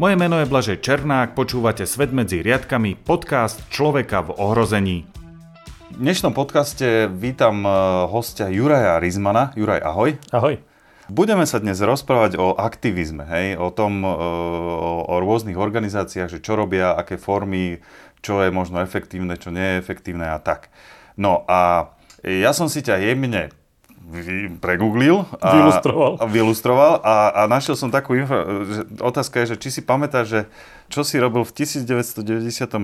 Moje meno je Blažej Černák, počúvate Svet medzi riadkami, podcast Človeka v ohrození. V dnešnom podcaste vítam eh, hostia Juraja Rizmana. Juraj, ahoj. Ahoj. Budeme sa dnes rozprávať o aktivizme, hej? o tom, eh, o, o rôznych organizáciách, že čo robia, aké formy, čo je možno efektívne, čo nie je efektívne a tak. No a ja som si ťa jemne pregooglil a vylustroval, a, vylustroval a, a našiel som takú info, že otázka je, že či si pamätáš, že čo si robil v 1994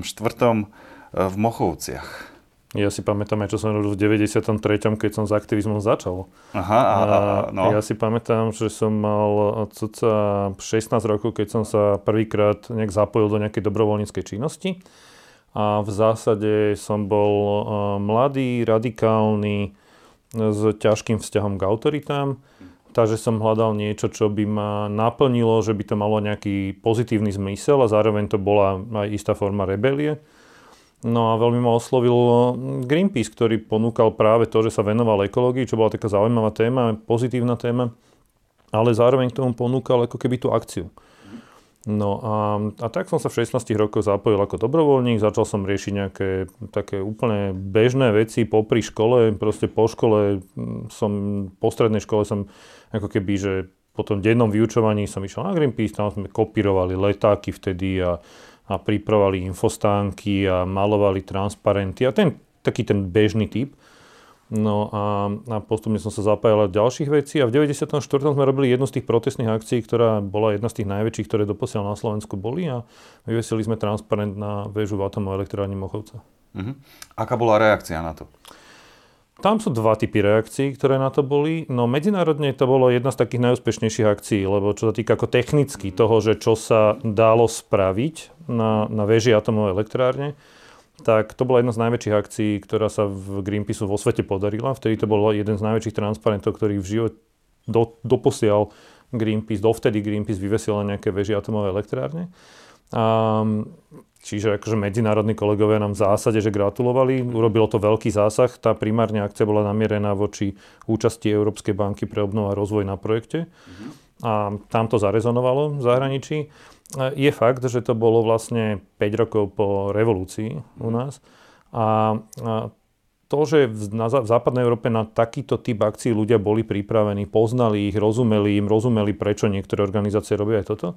v Mochovciach? Ja si pamätám aj, čo som robil v 93., keď som s aktivizmom začal. Aha, a, a, no. Ja si pamätám, že som mal cca 16 rokov, keď som sa prvýkrát nejak zapojil do nejakej dobrovoľníckej činnosti. A v zásade som bol mladý, radikálny, s ťažkým vzťahom k autoritám. Takže som hľadal niečo, čo by ma naplnilo, že by to malo nejaký pozitívny zmysel a zároveň to bola aj istá forma rebelie. No a veľmi ma oslovil Greenpeace, ktorý ponúkal práve to, že sa venoval ekológii, čo bola taká zaujímavá téma, pozitívna téma, ale zároveň k tomu ponúkal ako keby tú akciu. No a, a tak som sa v 16 rokoch zapojil ako dobrovoľník, začal som riešiť nejaké také úplne bežné veci popri škole, proste po škole mm, som, po strednej škole som ako keby, že po tom dennom vyučovaní som išiel na Greenpeace, tam sme kopírovali letáky vtedy a, a pripravovali infostánky a malovali transparenty a ten taký ten bežný typ. No a, a postupne som sa zapájal do ďalších vecí a v 94. sme robili jednu z tých protestných akcií, ktorá bola jedna z tých najväčších, ktoré doposiaľ na Slovensku boli a vyvesili sme transparent na väžu v atomovej elektrárni Mochovca. Uh-huh. Aká bola reakcia na to? Tam sú dva typy reakcií, ktoré na to boli. No medzinárodne to bolo jedna z takých najúspešnejších akcií, lebo čo sa týka ako technicky toho, že čo sa dalo spraviť na, na väži atomovej elektrárne, tak to bola jedna z najväčších akcií, ktorá sa v Greenpeace vo svete podarila. Vtedy to bol jeden z najväčších transparentov, ktorý v živote do, doposiaľ Greenpeace, dovtedy Greenpeace vyvesil na nejaké veži atomové elektrárne. A, čiže akože medzinárodní kolegovia nám v zásade, že gratulovali. Urobilo to veľký zásah. Tá primárne akcia bola namierená voči účasti Európskej banky pre obnovu a rozvoj na projekte. Mm-hmm. A tam to zarezonovalo v zahraničí. Je fakt, že to bolo vlastne 5 rokov po revolúcii u nás. A, to, že v, na, v západnej Európe na takýto typ akcií ľudia boli pripravení, poznali ich, rozumeli im, rozumeli, prečo niektoré organizácie robia aj toto,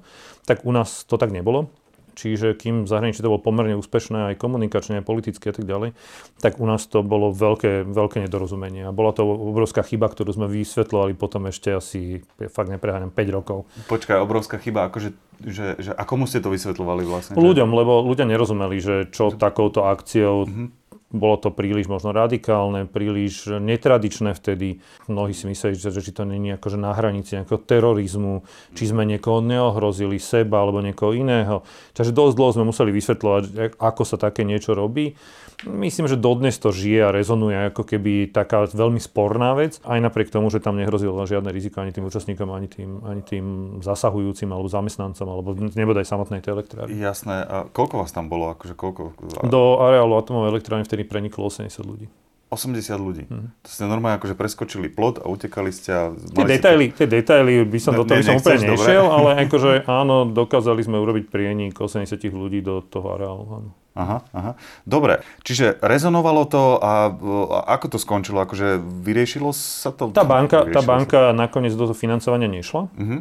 tak u nás to tak nebolo. Čiže kým v zahraničí to bolo pomerne úspešné aj komunikačne, aj politicky a tak ďalej, tak u nás to bolo veľké, veľké nedorozumenie. A bola to obrovská chyba, ktorú sme vysvetľovali potom ešte asi, fakt nepreháňam, 5 rokov. Počkaj, obrovská chyba, akože že, že, a komu ste to vysvetľovali vlastne? Ľuďom, lebo ľudia nerozumeli, že čo takouto akciou uh-huh bolo to príliš možno radikálne, príliš netradičné vtedy. Mnohí si mysleli, že, že či to není akože na hranici nejakého terorizmu, či sme niekoho neohrozili, seba alebo niekoho iného. Takže dosť dlho sme museli vysvetľovať, ako sa také niečo robí. Myslím, že dodnes to žije a rezonuje ako keby taká veľmi sporná vec, aj napriek tomu, že tam nehrozilo žiadne riziko ani tým účastníkom, ani tým, ani tým zasahujúcim alebo zamestnancom, alebo nebodaj samotnej tej elektrárne. Jasné. A koľko vás tam bolo? Akože koľko? Do areálu atomovej elektrárne vtedy preniklo 80 ľudí. 80 ľudí. Mm. To ste normálne akože preskočili plot a utekali ste a... Tie detaily, tie detaily by som ne, do toho ne, som úplne nešiel, ale akože áno, dokázali sme urobiť prienik 80 ľudí do toho areálu. Áno. Aha, aha. Dobre, čiže rezonovalo to a, a ako to skončilo? Akože vyriešilo sa to? Tá banka, tá banka sa? nakoniec do toho financovania nešla. Uh-huh.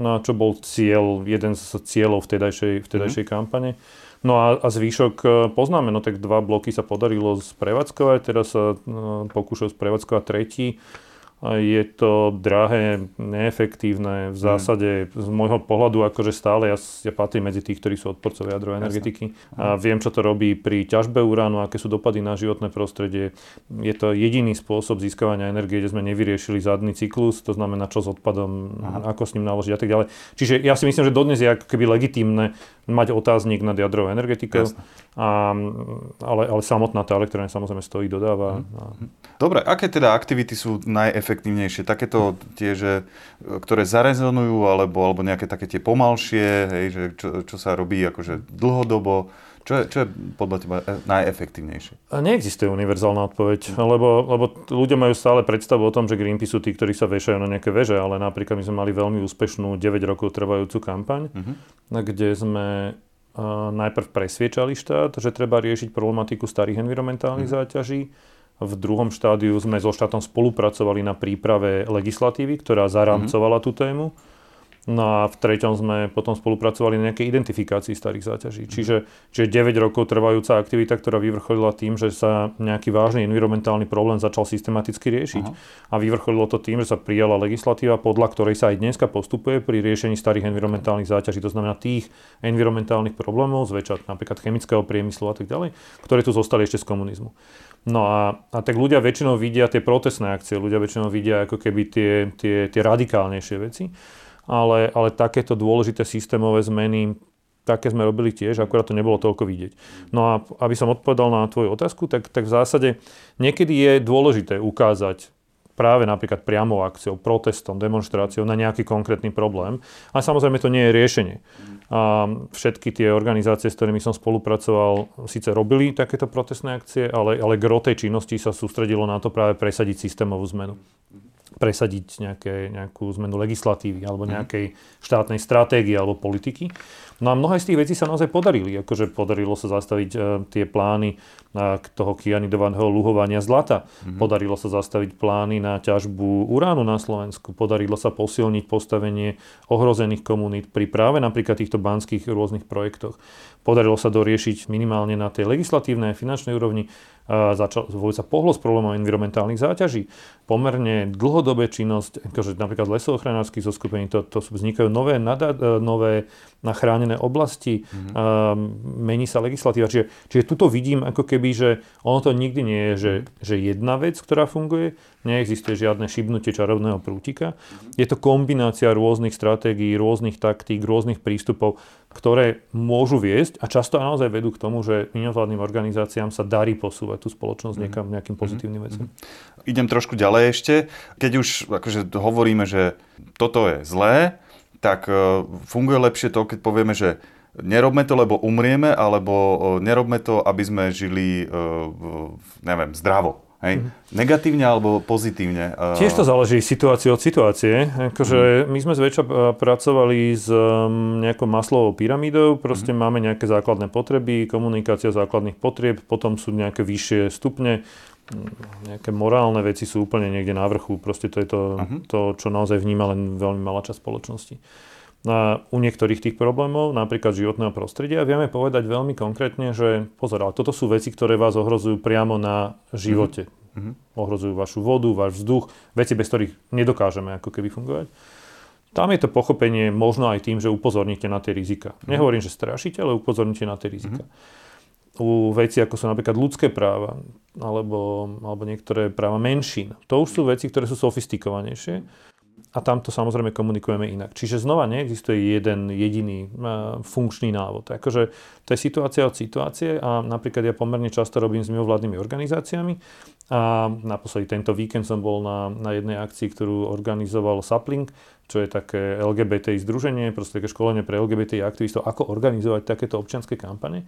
No čo bol cieľ, jeden z cieľov vtedajšej, vtedajšej uh-huh. kampane. No a, a zvýšok e, poznáme, no tak dva bloky sa podarilo sprevádzkovať, teraz sa no, pokúšajú sprevádzkovať tretí je to drahé, neefektívne. V zásade z môjho pohľadu akože stále ja, ja patrím medzi tých, ktorí sú odporcovia jadrovej energetiky a viem, čo to robí pri ťažbe uránu, aké sú dopady na životné prostredie. Je to jediný spôsob získavania energie, kde sme nevyriešili zadný cyklus, to znamená čo s odpadom, Aha. ako s ním naložiť a tak ďalej. Čiže ja si myslím, že dodnes je ako keby legitímne mať otáznik nad jadrovou energetikou, a, ale, ale samotná tá elektrárne samozrejme stojí, dodáva. Mhm. A... Dobre, aké teda aktivity sú najefektívnejšie efektívnejšie, takéto tie, že, ktoré zarezonujú, alebo, alebo nejaké také tie pomalšie, hej, že čo, čo sa robí akože dlhodobo, čo je, čo je podľa teba e, najefektívnejšie? Neexistuje univerzálna odpoveď, lebo, lebo ľudia majú stále predstavu o tom, že Greenpeace sú tí, ktorí sa vešajú na nejaké veže, ale napríklad my sme mali veľmi úspešnú 9 rokov trvajúcu kampaň, uh-huh. kde sme uh, najprv presviečali štát, že treba riešiť problematiku starých environmentálnych uh-huh. záťaží. V druhom štádiu sme so štátom spolupracovali na príprave legislatívy, ktorá zaramcovala uh-huh. tú tému. No a v treťom sme potom spolupracovali na nejakej identifikácii starých záťaží. Mm. Čiže, čiže 9 rokov trvajúca aktivita, ktorá vyvrcholila tým, že sa nejaký vážny environmentálny problém začal systematicky riešiť. Uh-huh. A vyvrcholilo to tým, že sa prijala legislatíva, podľa ktorej sa aj dneska postupuje pri riešení starých environmentálnych záťaží. To znamená tých environmentálnych problémov, zväčša napríklad chemického priemyslu a tak ďalej, ktoré tu zostali ešte z komunizmu. No a, a tak ľudia väčšinou vidia tie protestné akcie, ľudia väčšinou vidia ako keby tie, tie, tie radikálnejšie veci ale, ale takéto dôležité systémové zmeny, také sme robili tiež, akurát to nebolo toľko vidieť. No a aby som odpovedal na tvoju otázku, tak, tak v zásade niekedy je dôležité ukázať práve napríklad priamou akciou, protestom, demonstráciou na nejaký konkrétny problém. A samozrejme to nie je riešenie. A všetky tie organizácie, s ktorými som spolupracoval, síce robili takéto protestné akcie, ale, ale gro tej činnosti sa sústredilo na to práve presadiť systémovú zmenu presadiť nejaké, nejakú zmenu legislatívy alebo mhm. nejakej štátnej stratégie alebo politiky. No a mnohé z tých vecí sa naozaj podarili. Akože podarilo sa zastaviť uh, tie plány uh, toho kianidovaného luhovania zlata. Mm-hmm. Podarilo sa zastaviť plány na ťažbu uránu na Slovensku. Podarilo sa posilniť postavenie ohrozených komunít pri práve napríklad týchto banských rôznych projektoch. Podarilo sa doriešiť minimálne na tej legislatívnej a finančnej úrovni začal, sa pohlo s problémom environmentálnych záťaží. Pomerne dlhodobé činnosť, akože napríklad lesoochránskych zoskupení, to, to vznikajú nové, nada, e, nové nachránené oblasti, mm-hmm. a mení sa legislatíva. Čiže, čiže tuto vidím ako keby, že ono to nikdy nie je, že, že jedna vec, ktorá funguje, neexistuje žiadne šibnutie čarovného prútika. Je to kombinácia rôznych stratégií, rôznych taktík, rôznych prístupov, ktoré môžu viesť a často naozaj vedú k tomu, že mimovládnym organizáciám sa darí posúvať tú spoločnosť mhm. niekam nejakým mhm. pozitívnym vecom. Idem trošku ďalej ešte. Keď už akože hovoríme, že toto je zlé, tak e, funguje lepšie to, keď povieme, že nerobme to, lebo umrieme, alebo e, nerobme to, aby sme žili, e, neviem, zdravo. Hej. Mm-hmm. Negatívne alebo pozitívne? Tiež to záleží situácie od situácie. Akože mm-hmm. my sme zväčša pracovali s nejakou maslovou pyramídou, proste mm-hmm. máme nejaké základné potreby, komunikácia základných potrieb, potom sú nejaké vyššie stupne, nejaké morálne veci sú úplne niekde na vrchu. Proste to je to, uh-huh. to čo naozaj vníma len veľmi malá časť spoločnosti. A u niektorých tých problémov, napríklad životného prostredia, vieme povedať veľmi konkrétne, že pozor, ale toto sú veci, ktoré vás ohrozujú priamo na živote. Uh-huh. Ohrozujú vašu vodu, váš vzduch, veci, bez ktorých nedokážeme ako keby fungovať. Tam je to pochopenie možno aj tým, že upozorníte na tie rizika. Uh-huh. Nehovorím, že strašíte, ale upozorníte na tie rizika. Uh-huh. U veci, ako sú napríklad ľudské práva, alebo, alebo niektoré práva menšín. To už sú veci, ktoré sú sofistikovanejšie a tam to samozrejme komunikujeme inak. Čiže znova neexistuje jeden jediný uh, funkčný návod. Akože to je situácia od situácie a napríklad ja pomerne často robím s mimovládnymi organizáciami a naposledy tento víkend som bol na, na jednej akcii, ktorú organizoval Sapling, čo je také LGBT združenie, proste také školenie pre LGBT aktivistov, ako organizovať takéto občianske kampane.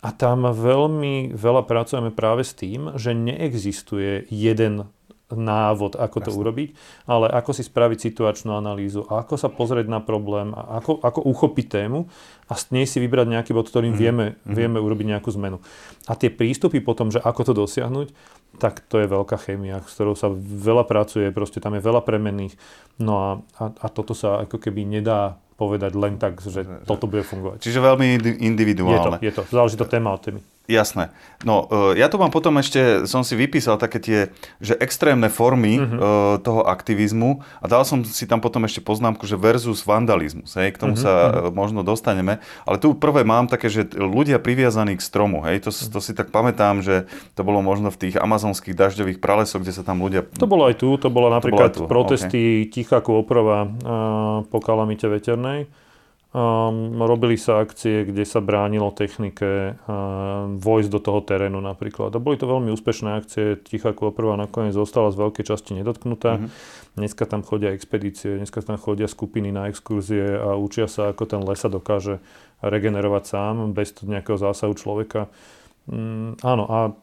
A tam veľmi veľa pracujeme práve s tým, že neexistuje jeden návod, ako to Jasne. urobiť, ale ako si spraviť situačnú analýzu, ako sa pozrieť na problém, ako, ako uchopiť tému a z nej si vybrať nejaký bod, ktorým mm. vieme, mm. vieme urobiť nejakú zmenu. A tie prístupy potom, že ako to dosiahnuť, tak to je veľká chémia, s ktorou sa veľa pracuje, proste tam je veľa premenných. No a, a, a toto sa ako keby nedá povedať len tak, že, toto bude fungovať. Čiže veľmi individuálne. Je to, je to. Záleží to téma od témy. Jasné. No, e, ja tu mám potom ešte, som si vypísal také tie, že extrémne formy uh-huh. toho aktivizmu a dal som si tam potom ešte poznámku, že versus vandalizmus, hej, k tomu uh-huh. sa uh-huh. možno dostaneme, ale tu prvé mám také, že ľudia priviazaní k stromu, hej, to, to si tak pamätám, že to bolo možno v tých amazonských dažďových pralesoch, kde sa tam ľudia... To bolo aj tu, to bolo napríklad to bolo tu. protesty okay. Tichá Kôprova po kalamite veternej Um, robili sa akcie, kde sa bránilo technike um, vojsť do toho terénu napríklad. A boli to veľmi úspešné akcie. Tichá Koprva nakoniec zostala z veľkej časti nedotknutá. Mm-hmm. Dneska tam chodia expedície, dneska tam chodia skupiny na exkurzie a učia sa, ako ten lesa dokáže regenerovať sám bez nejakého zásahu človeka. Um, áno, a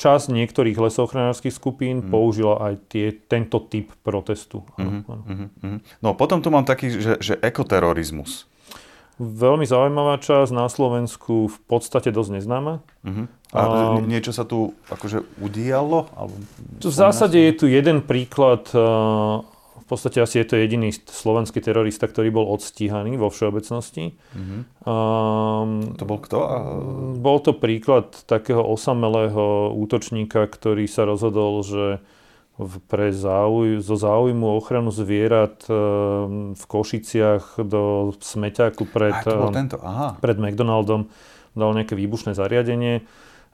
časť niektorých lesochranárskych skupín mm. použila aj tie, tento typ protestu. Mm-hmm, mm-hmm. No potom tu mám taký, že, že ekoterorizmus. Veľmi zaujímavá časť na Slovensku, v podstate dosť neznáma. Mm-hmm. A um, niečo sa tu akože udialo? Alebo... V zásade je tu jeden príklad uh, podstate asi je to jediný slovenský terorista, ktorý bol odstíhaný vo všeobecnosti. Mm-hmm. Um, to bol kto? Bol to príklad takého osamelého útočníka, ktorý sa rozhodol, že pre záuj, zo záujmu ochranu zvierat um, v Košiciach do smeťaku pred. Aha. pred McDonaldom dal nejaké výbušné zariadenie.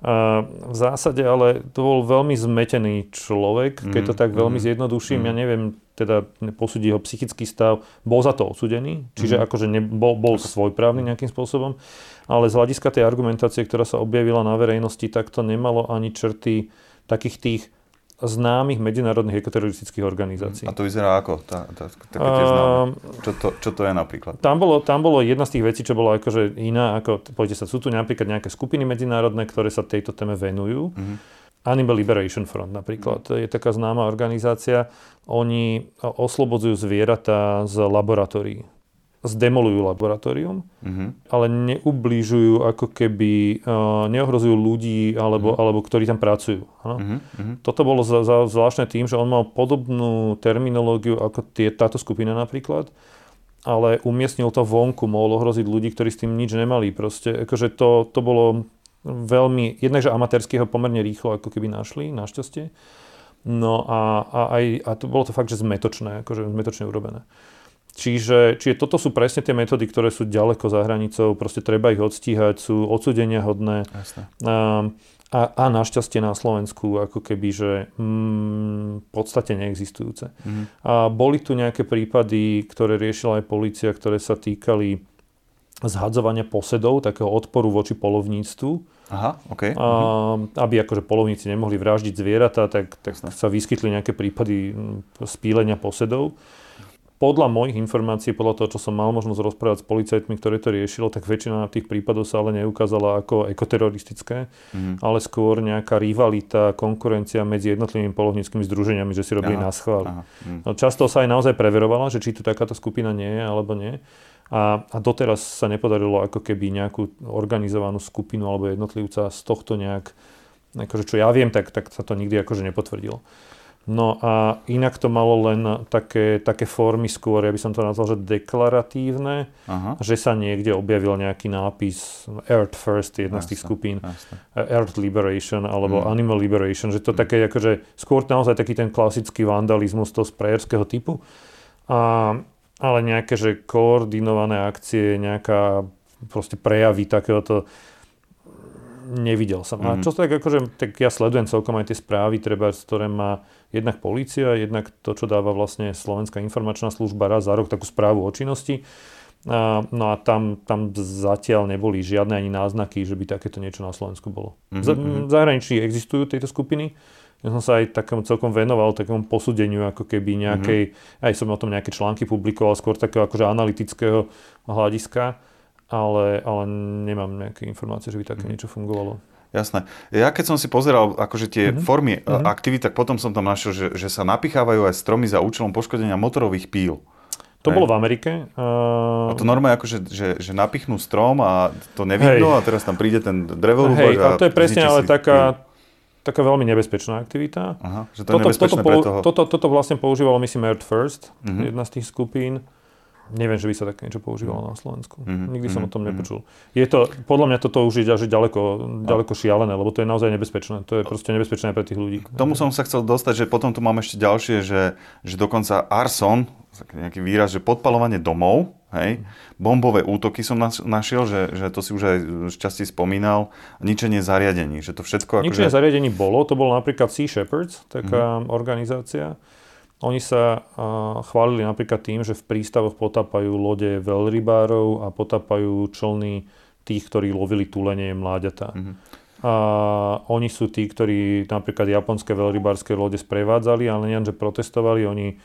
A v zásade ale to bol veľmi zmetený človek, keď to tak veľmi mm, zjednoduším. Ja neviem teda posúdiť jeho psychický stav. Bol za to odsudený, čiže mm. akože nebol, bol svojprávny nejakým spôsobom, ale z hľadiska tej argumentácie, ktorá sa objavila na verejnosti, tak to nemalo ani črty takých tých známych medzinárodných ekoteroristických organizácií. A to vyzerá ako? Tá, tá, tá, uh, čo, to, čo to je napríklad? Tam bolo, tam bolo jedna z tých vecí, čo bolo akože iná, ako, poďte sa, sú tu napríklad nejaké skupiny medzinárodné, ktoré sa tejto téme venujú. Uh-huh. Animal Liberation Front napríklad, uh-huh. je taká známa organizácia. Oni oslobodzujú zvieratá z laboratórií zdemolujú laboratórium, uh-huh. ale neublížujú ako keby, uh, neohrozujú ľudí alebo, uh-huh. alebo ktorí tam pracujú. Uh-huh. Toto bolo za, za, zvláštne tým, že on mal podobnú terminológiu ako tie, táto skupina napríklad, ale umiestnil to vonku, mohol ohroziť ľudí, ktorí s tým nič nemali. Proste, akože to, to bolo veľmi, jednakže amatérského pomerne rýchlo ako keby našli, našťastie. No a, a, aj, a to bolo to fakt, že zmetočné, akože zmetočne urobené. Čiže, čiže toto sú presne tie metódy, ktoré sú ďaleko za hranicou, proste treba ich odstíhať, sú odsudenia hodné. A, a, a našťastie na Slovensku ako keby, že mm, v podstate neexistujúce. Mm. A boli tu nejaké prípady, ktoré riešila aj policia, ktoré sa týkali zhadzovania posedov, takého odporu voči polovníctvu. Aha, okay. A, mhm. aby akože polovníci nemohli vraždiť zvieratá, tak, tak sa vyskytli nejaké prípady spílenia posedov podľa mojich informácií, podľa toho, čo som mal možnosť rozprávať s policajtmi, ktoré to riešilo, tak väčšina tých prípadov sa ale neukázala ako ekoteroristické, mm. ale skôr nejaká rivalita, konkurencia medzi jednotlivými polovníckými združeniami, že si robili aha, na schvál. Aha, mm. no, často sa aj naozaj preverovala, že či tu takáto skupina nie je alebo nie. A, a doteraz sa nepodarilo ako keby nejakú organizovanú skupinu alebo jednotlivca z tohto nejak, akože čo ja viem, tak, tak sa to nikdy akože nepotvrdilo. No a inak to malo len také, také formy skôr, ja by som to nazval, že deklaratívne, Aha. že sa niekde objavil nejaký nápis Earth First, jedna jasne, z tých skupín, jasne. Earth Liberation alebo hmm. Animal Liberation, že to hmm. také akože skôr naozaj taký ten klasický vandalizmus toho sprejerského typu. A, ale nejaké, že koordinované akcie, nejaká proste prejavy takéhoto nevidel som. Mm. A mhm. čo tak akože, tak ja sledujem celkom aj tie správy, treba, ktoré má jednak polícia, jednak to, čo dáva vlastne Slovenská informačná služba raz za rok, takú správu o činnosti. A, no a tam, tam zatiaľ neboli žiadne ani náznaky, že by takéto niečo na Slovensku bolo. Mm-hmm. V zahraničí existujú tieto skupiny. Ja som sa aj takom celkom venoval takému posúdeniu, ako keby nejakej, mm-hmm. aj som o tom nejaké články publikoval, skôr takého akože analytického hľadiska ale, ale nemám nejaké informácie, že by také mm. niečo fungovalo. Jasné. Ja keď som si pozeral akože tie mm-hmm. formy mm-hmm. aktivít, tak potom som tam našiel, že, že sa napichávajú aj stromy za účelom poškodenia motorových píl. To Hej. bolo v Amerike. Uh... A to normálne akože, že, že napichnú strom a to nevidno Hej. a teraz tam príde ten drevorúbak Hej, a to je presne ale taká, taká veľmi nebezpečná aktivita. Aha, že to toto, toto, pre toho. Toto, toto vlastne používalo, myslím, Earth First, mm-hmm. jedna z tých skupín. Neviem, že by sa také niečo používalo na Slovensku. Mm-hmm. Nikdy som mm-hmm. o tom mhm. nepočul. Je to, podľa mňa toto už je ďaleko, ďaleko šialené, lebo to je naozaj nebezpečné. To je proste nebezpečné pre tých ľudí. K tomu som sa chcel dostať, že potom tu mám ešte ďalšie, že, že dokonca arson, nejaký výraz, že podpalovanie domov, hej, bombové útoky som našiel, že, že to si už aj šťastí spomínal, ničenie zariadení, že to všetko... Ničenie akože... zariadení bolo, to bolo napríklad Sea Shepherds, taká mm-hmm. organizácia, Oni sa chválili napríklad tým, že v prístavoch potápajú lode veľrybárov a potápajú člny tých, ktorí lovili tulenie mláďata. Mm-hmm. A oni sú tí, ktorí napríklad japonské veľrybárske lode sprevádzali, ale nie, že protestovali, oni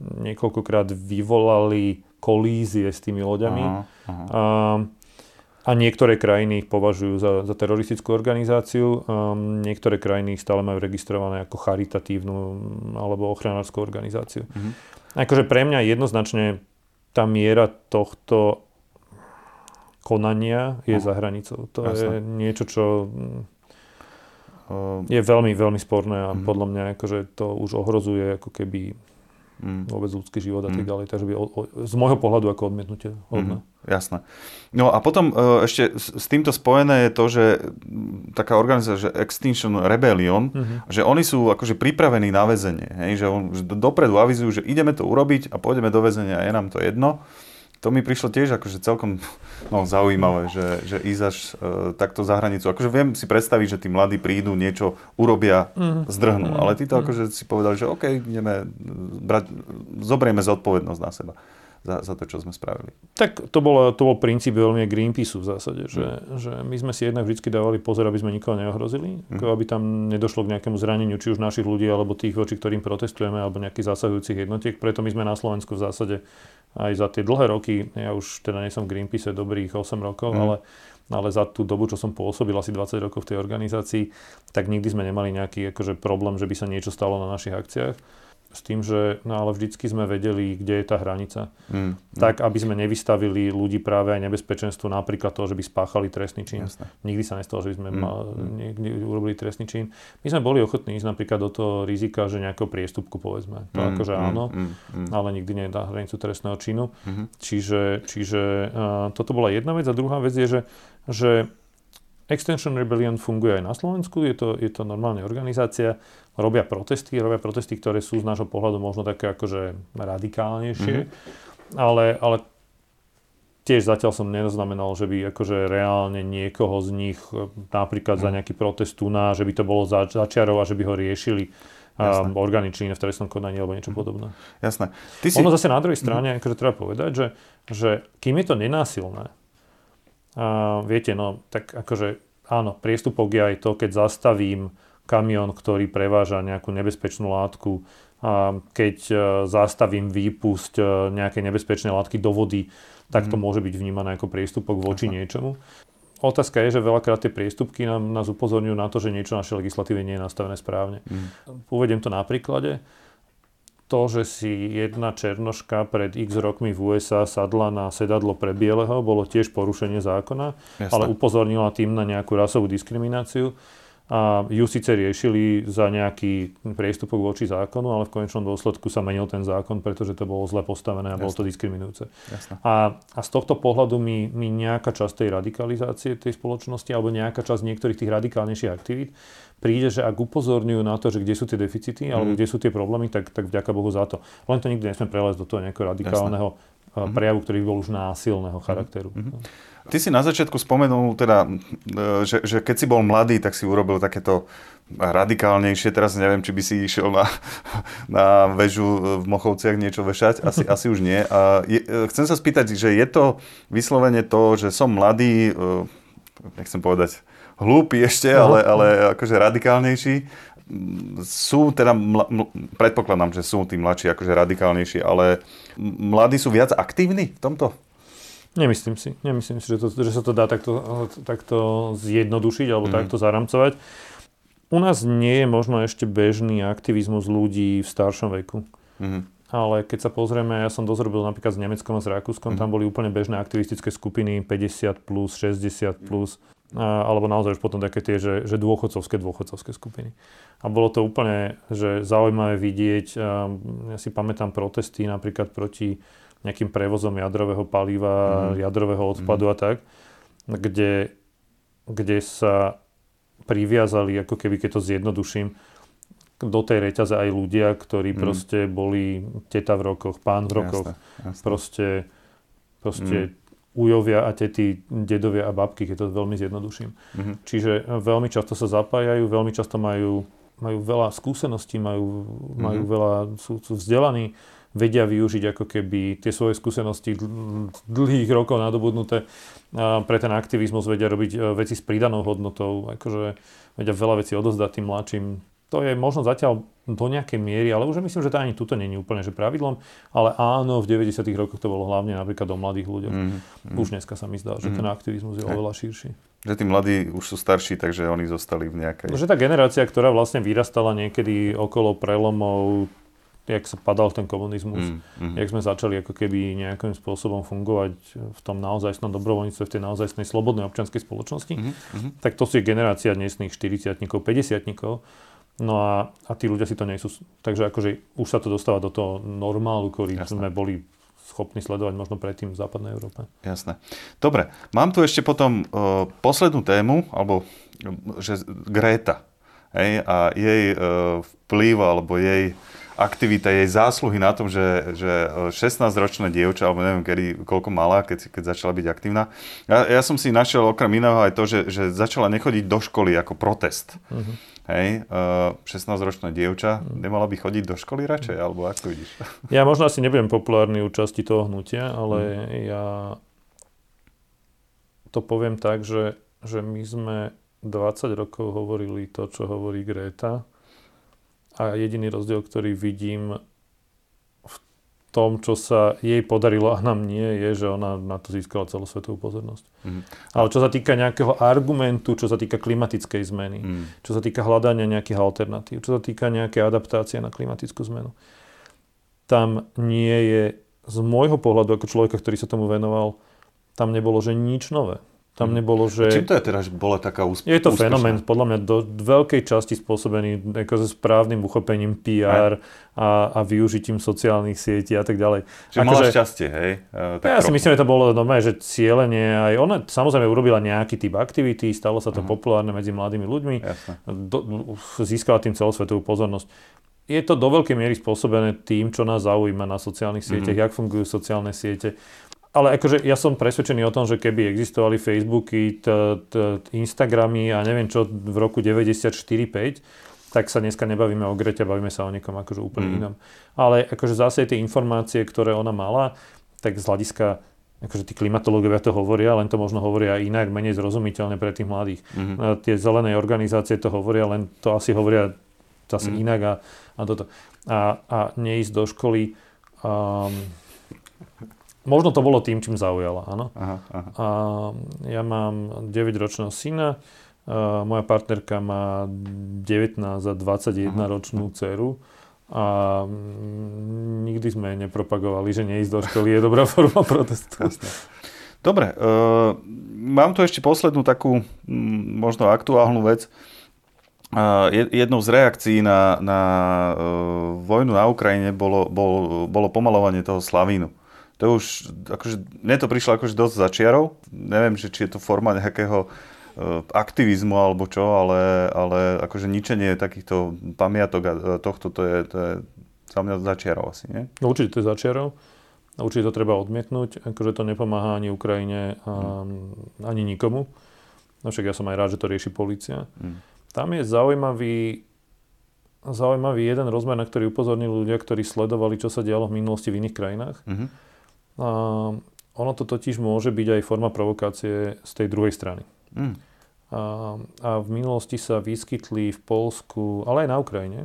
niekoľkokrát vyvolali kolízie s tými loďami. Aha, aha. A, a niektoré krajiny ich považujú za, za teroristickú organizáciu, um, niektoré krajiny ich stále majú registrované ako charitatívnu alebo ochranárskú organizáciu. Mhm. Akože pre mňa jednoznačne tá miera tohto konania je za hranicou. To Jasne. je niečo, čo uh, je veľmi, veľmi sporné a mm. podľa mňa akože to už ohrozuje ako keby mm. vôbec ľudský život a tak mm. ďalej. Takže by o, o, z môjho pohľadu ako odmietnutie hodné. Mm. Jasné. No a potom uh, ešte s, týmto spojené je to, že taká organizácia, že Extinction Rebellion, mm-hmm. že oni sú akože pripravení na väzenie. Hej? Že, on, že dopredu avizujú, že ideme to urobiť a pôjdeme do väzenia a je nám to jedno to mi prišlo tiež akože celkom no, zaujímavé, že, že ísť až uh, takto za hranicu. Akože viem si predstaviť, že tí mladí prídu, niečo urobia, mm. zdrhnú. Mm. Ale ty to mm. akože si povedali, že OK, ideme brať, zobrieme zodpovednosť na seba za, za to, čo sme spravili. Tak to bol, to bol princíp veľmi Greenpeaceu v zásade, že, mm. že my sme si jednak vždy dávali pozor, aby sme nikoho neohrozili, mm. aby tam nedošlo k nejakému zraneniu či už našich ľudí, alebo tých, voči ktorým protestujeme, alebo nejakých zasahujúcich jednotiek. Preto my sme na Slovensku v zásade aj za tie dlhé roky, ja už teda nie som v Greenpeace dobrých 8 rokov, mm. ale ale za tú dobu, čo som pôsobil, asi 20 rokov v tej organizácii, tak nikdy sme nemali nejaký akože, problém, že by sa niečo stalo na našich akciách s tým, že no ale vždycky sme vedeli, kde je tá hranica. Mm, mm. Tak, aby sme nevystavili ľudí práve aj nebezpečenstvu napríklad toho, že by spáchali trestný čin. Jasne. Nikdy sa nestalo, že by sme mm, mal, mm. urobili trestný čin. My sme boli ochotní ísť napríklad do toho rizika, že nejakého priestupku povedzme. To mm, akože mm, áno, mm, mm. ale nikdy nie na hranicu trestného činu. Mm. Čiže, čiže uh, toto bola jedna vec. A druhá vec je, že, že Extension Rebellion funguje aj na Slovensku, je to, je to normálna organizácia, robia protesty, robia protesty, ktoré sú z nášho pohľadu možno také akože radikálnejšie, mm-hmm. ale, ale tiež zatiaľ som neznamenal, že by akože reálne niekoho z nich e, napríklad mm. za mhm. nejaký protest tu na, že by to bolo za, začiarov a že by ho riešili um, orgány činné v trestnom konaní alebo niečo mm. podobné. Jasné. Ty si... Ono zase na druhej strane, mm. akože treba povedať, že, že kým je to nenásilné, a viete, no tak akože áno, priestupok je aj to, keď zastavím kamión, ktorý preváža nejakú nebezpečnú látku, a keď e, zastavím výpusť e, nejakej nebezpečnej látky do vody, tak to mm. môže byť vnímané ako priestupok voči Aha. niečomu. Otázka je, že veľakrát tie priestupky nám, nás upozorňujú na to, že niečo našej legislatíve nie je nastavené správne. Mm. Uvediem to na príklade to, že si jedna černoška pred x rokmi v USA sadla na sedadlo pre bieleho, bolo tiež porušenie zákona, Jasne. ale upozornila tým na nejakú rasovú diskrimináciu a ju síce riešili za nejaký priestupok voči zákonu, ale v konečnom dôsledku sa menil ten zákon, pretože to bolo zle postavené a Jasne. bolo to diskriminujúce. A, a z tohto pohľadu mi, mi nejaká časť tej radikalizácie tej spoločnosti alebo nejaká časť niektorých tých radikálnejších aktivít príde, že ak upozorňujú na to, že kde sú tie deficity alebo mm. kde sú tie problémy, tak, tak vďaka Bohu za to. Len to nikdy nesme prelezť do toho nejakého radikálneho Jasne. Mhm. prejavu, ktorý bol už násilného mhm. charakteru. Mm-hmm. Ty si na začiatku spomenul, teda, e, že, že keď si bol mladý, tak si urobil takéto radikálnejšie. Teraz neviem, či by si išiel na, na väžu v Mochovciach niečo vešať. Asi, asi už nie. A je, chcem sa spýtať, že je to vyslovene to, že som mladý, nechcem povedať hlúpy ešte, ale, ale akože radikálnejší. Sú teda, mla, predpokladám, že sú tí mladší akože radikálnejší, ale mladí sú viac aktívni v tomto? Nemyslím si. Nemyslím si, že, to, že sa to dá takto, takto zjednodušiť alebo mm. takto zaramcovať. U nás nie je možno ešte bežný aktivizmus ľudí v staršom veku. Mm. Ale keď sa pozrieme, ja som dozrobil napríklad s Nemeckom a s Rakúskom, mm. tam boli úplne bežné aktivistické skupiny 50 plus, 60 plus, alebo naozaj už potom také tie, že, že dôchodcovské, dôchodcovské skupiny. A bolo to úplne že zaujímavé vidieť. Ja si pamätám protesty napríklad proti nejakým prevozom jadrového paliva, mm. jadrového odpadu mm. a tak, kde, kde sa priviazali, ako keby keď to zjednoduším, do tej reťaze aj ľudia, ktorí mm. proste boli teta v rokoch, pán v rokoch, jasne, jasne. proste, proste mm. Ujovia a tety, dedovia a babky, keď to veľmi zjednoduším. Mm-hmm. Čiže veľmi často sa zapájajú, veľmi často majú majú veľa skúseností, majú, majú mm-hmm. veľa, sú, sú vzdelaní, vedia využiť ako keby tie svoje skúsenosti dlhých rokov nadobudnuté pre ten aktivizmus vedia robiť e, veci s pridanou hodnotou, akože vedia veľa vecí odozdať tým mladším. To je možno zatiaľ do nejakej miery, ale už myslím, že to ani tuto je úplne že pravidlom, ale áno, v 90. rokoch to bolo hlavne napríklad o mladých ľuďoch. Mm, mm. Už dneska sa mi zdá, že mm. ten aktivizmus je oveľa širší. Že tí mladí už sú starší, takže oni zostali v nejakej... No, že tá generácia, ktorá vlastne vyrastala niekedy okolo prelomov jak sa padal ten komunizmus, mm, mm. jak sme začali ako keby nejakým spôsobom fungovať v tom naozajstnom dobrovoľníctve, v tej naozajstnej slobodnej občianskej spoločnosti, mm, mm. tak to si je generácia dnesných 40 50 No a, a tí ľudia si to nejsú. Takže akože už sa to dostáva do toho normálu, ktorý Jasné. sme boli schopní sledovať možno predtým v západnej Európe. Jasné. Dobre, mám tu ešte potom uh, poslednú tému, alebo že Greta. Hej, a jej uh, vplyv, alebo jej aktivita, jej zásluhy na tom, že, že 16-ročná dievča, alebo neviem, kedy, koľko mala, keď, keď začala byť aktívna. Ja, ja som si našiel okrem iného aj to, že, že začala nechodiť do školy ako protest. Uh-huh. Hej, uh, 16-ročná dievča, uh-huh. nemala by chodiť do školy radšej, uh-huh. alebo ako to vidíš? Ja možno asi nebudem populárny účasti toho hnutia, ale uh-huh. ja to poviem tak, že, že my sme 20 rokov hovorili to, čo hovorí Greta a jediný rozdiel, ktorý vidím tom, čo sa jej podarilo a nám nie, je, že ona na to získala celosvetovú pozornosť. Mm. Ale čo sa týka nejakého argumentu, čo sa týka klimatickej zmeny, mm. čo sa týka hľadania nejakých alternatív, čo sa týka nejakej adaptácie na klimatickú zmenu, tam nie je z môjho pohľadu ako človeka, ktorý sa tomu venoval, tam nebolo, že nič nové. Tam hmm. nebolo, že... Čím to je že bola taká úspešná? Je to úspešná? fenomén, podľa mňa do veľkej časti spôsobený ako správnym uchopením PR a, a využitím sociálnych sietí a tak ďalej. Že ako mala že, šťastie, hej? E, tak ja trochu. si myslím, že to bolo normálne, že cieľenie aj ona samozrejme urobila nejaký typ aktivity, stalo sa to uh-huh. populárne medzi mladými ľuďmi, do, získala tým celosvetovú pozornosť. Je to do veľkej miery spôsobené tým, čo nás zaujíma na sociálnych sieťach, mm-hmm. jak fungujú sociálne siete ale akože ja som presvedčený o tom, že keby existovali Facebooky, t, t, Instagramy a neviem čo v roku 94-5, tak sa dneska nebavíme o Grete, bavíme sa o niekom akože úplne mm. inom. Ale akože zase tie informácie, ktoré ona mala, tak z hľadiska akože tí klimatológovia to hovoria, len to možno hovoria inak, menej zrozumiteľne pre tých mladých. Mm-hmm. Tie zelené organizácie to hovoria, len to asi hovoria zase mm. inak a, a toto. A, a neísť do školy um, Možno to bolo tým, čím zaujala, áno. Aha, aha. A ja mám 9-ročného syna, a moja partnerka má 19 a 21 aha. ročnú dceru a mm, nikdy sme nepropagovali, že neísť do školy je dobrá forma protestu. Jasne. Dobre, uh, mám tu ešte poslednú takú m, možno aktuálnu vec. Uh, jednou z reakcií na, na uh, vojnu na Ukrajine bolo, bolo, bolo pomalovanie toho Slavínu to už, akože, mne to prišlo akože dosť začiarov. Neviem, že, či je to forma nejakého uh, aktivizmu alebo čo, ale, ale akože ničenie takýchto pamiatok a tohto, to je, to je za mňa začiarov asi, nie? No určite to je začiarov. Určite to treba odmietnúť, akože to nepomáha ani Ukrajine, a, hmm. ani nikomu. No však ja som aj rád, že to rieši policia. Hmm. Tam je zaujímavý, zaujímavý jeden rozmer, na ktorý upozornili ľudia, ktorí sledovali, čo sa dialo v minulosti v iných krajinách. Hmm a ono to totiž môže byť aj forma provokácie z tej druhej strany. Mm. A, a v minulosti sa vyskytli v Polsku, ale aj na Ukrajine,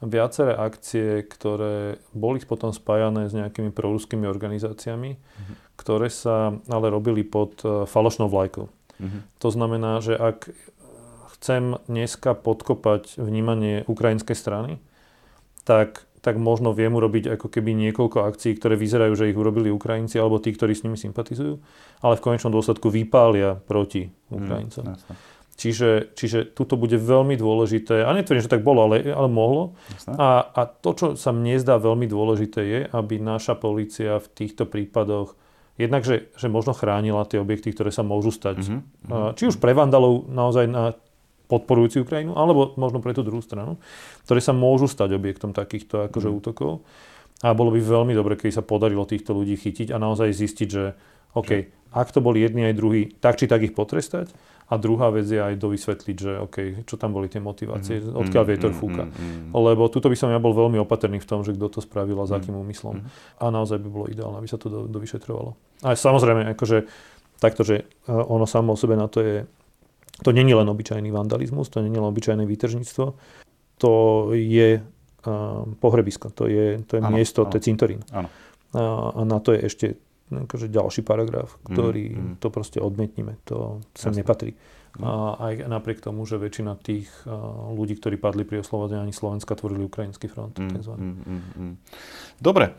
viaceré akcie, ktoré boli potom spájané s nejakými proruskými organizáciami, mm-hmm. ktoré sa ale robili pod uh, falošnou vlajkou. Mm-hmm. To znamená, že ak chcem dneska podkopať vnímanie ukrajinskej strany, tak tak možno viem urobiť ako keby niekoľko akcií, ktoré vyzerajú, že ich urobili Ukrajinci alebo tí, ktorí s nimi sympatizujú, ale v konečnom dôsledku vypália proti mm, Ukrajincom. Mm, čiže, čiže tuto bude veľmi dôležité, a netvrdím, že tak bolo, ale, ale mohlo. A, a to, čo sa mne zdá veľmi dôležité, je, aby naša policia v týchto prípadoch jednak, že, že možno chránila tie objekty, ktoré sa môžu stať. Mm-hmm. Či už pre vandalov naozaj na podporujúci Ukrajinu, alebo možno pre tú druhú stranu, ktoré sa môžu stať objektom takýchto akože mm. útokov. A bolo by veľmi dobre, keby sa podarilo týchto ľudí chytiť a naozaj zistiť, že OK, ak to boli jedni aj druhí, tak či tak ich potrestať. A druhá vec je aj dovysvetliť, že OK, čo tam boli tie motivácie, mm, odkiaľ vietor fúka. Mm, mm, Lebo tuto by som ja bol veľmi opatrný v tom, že kto to spravil a s akým úmyslom. A naozaj by bolo ideálne, aby sa to do, dovyšetrovalo. A samozrejme, akože takto, že e, ono samo o sebe na to je, to není len obyčajný vandalizmus, to není len obyčajné výtržníctvo, to je uh, pohrebisko, to je, to je ano, miesto, ano. to je cintorín. A, a na to je ešte akože ďalší paragraf, ktorý mm, mm. to proste odmietnime, to sem Jasne. nepatrí. Mm. A aj napriek tomu, že väčšina tých uh, ľudí, ktorí padli pri oslobodení Slovenska, tvorili ukrajinský front. Mm, mm, mm, mm. Dobre.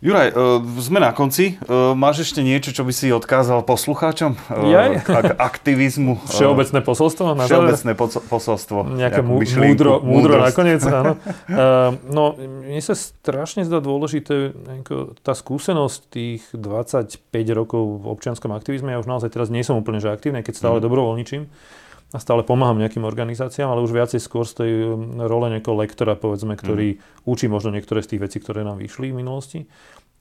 Juraj, uh, sme na konci. Uh, máš ešte niečo, čo by si odkázal poslucháčom? Uh, K aktivizmu? Všeobecné posolstvo? Na Všeobecné po- posolstvo. Nejaké mú, múdro, múdro nakoniec, áno. Uh, no, mne sa strašne zdá dôležité ako, tá skúsenosť tých 25 rokov v občianskom aktivizme. Ja už naozaj teraz nie som úplne že aktívny, keď stále mm. dobrovoľničím a stále pomáham nejakým organizáciám, ale už viacej skôr z tej um, role nejakého lektora, povedzme, ktorý mm. učí možno niektoré z tých vecí, ktoré nám vyšli v minulosti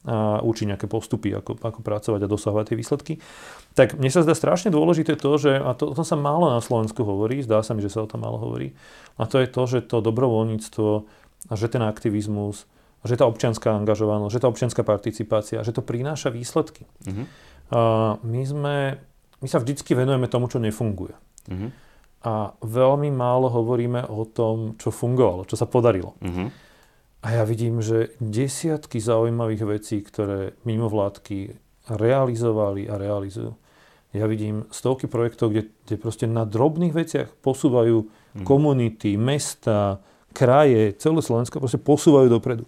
a učí nejaké postupy, ako, ako pracovať a dosahovať tie výsledky. Tak mne sa zdá strašne dôležité to, že, a to, o tom sa málo na Slovensku hovorí, zdá sa mi, že sa o tom málo hovorí, a to je to, že to dobrovoľníctvo, a že ten aktivizmus, že tá občianská angažovanosť, že tá občianská participácia, že to prináša výsledky. Mm-hmm. A my sme, my sa vždycky venujeme tomu, čo nefunguje. Uh-huh. A veľmi málo hovoríme o tom, čo fungovalo, čo sa podarilo. Uh-huh. A ja vidím, že desiatky zaujímavých vecí, ktoré mimovládky realizovali a realizujú. Ja vidím stovky projektov, kde, kde proste na drobných veciach posúvajú uh-huh. komunity, mesta, kraje, celé Slovensko proste posúvajú dopredu.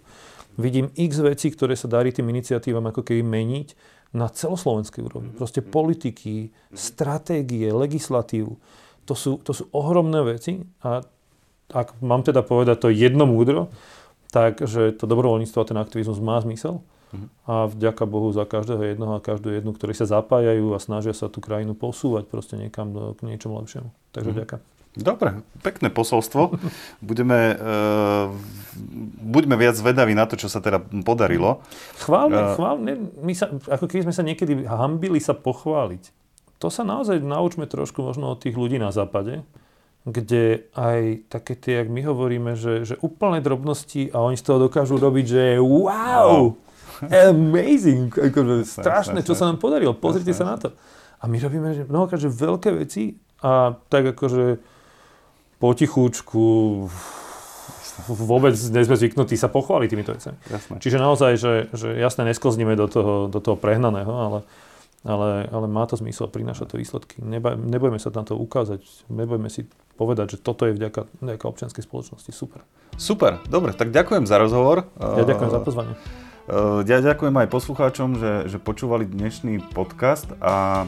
Vidím x vecí, ktoré sa darí tým iniciatívam ako keby meniť na celoslovenskej úrovni. Proste politiky, stratégie, legislatívu. To sú, to sú ohromné veci a ak mám teda povedať to jedno múdro, tak, že to dobrovoľníctvo a ten aktivizmus má zmysel. Mhm. A vďaka Bohu za každého jednoho a každú jednu, ktorí sa zapájajú a snažia sa tú krajinu posúvať proste niekam do, k niečomu lepšiemu. Takže mm. ďakujem. Dobre, pekné posolstvo. Budeme, uh, buďme viac zvedaví na to, čo sa teda podarilo. Chválne, uh, chválne. My sa, ako keby sme sa niekedy hambili sa pochváliť. To sa naozaj naučme trošku možno od tých ľudí na západe, kde aj také tie, jak my hovoríme, že, že úplné drobnosti a oni z toho dokážu robiť, že wow, amazing, akože strašné, čo sa nám podarilo, pozrite sa na to. A my robíme že mnohokrát, že veľké veci a tak akože potichúčku vôbec nie sme zvyknutí sa pochváliť týmito vecami. Čiže naozaj, že, že jasne nesklzníme do toho, do toho prehnaného, ale, ale, ale má to zmysel, prináša to výsledky. Neba, nebojme sa na to ukázať, nebojme si povedať, že toto je vďaka, vďaka občianskej spoločnosti. Super. Super, dobre, tak ďakujem za rozhovor. Ja ďakujem za pozvanie. Ja ďakujem aj poslucháčom, že, že počúvali dnešný podcast a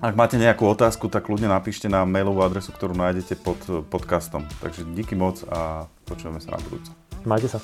ak máte nejakú otázku, tak ľudne napíšte na mailovú adresu, ktorú nájdete pod podcastom. Takže díky moc a počujeme sa na budúce. Majte sa.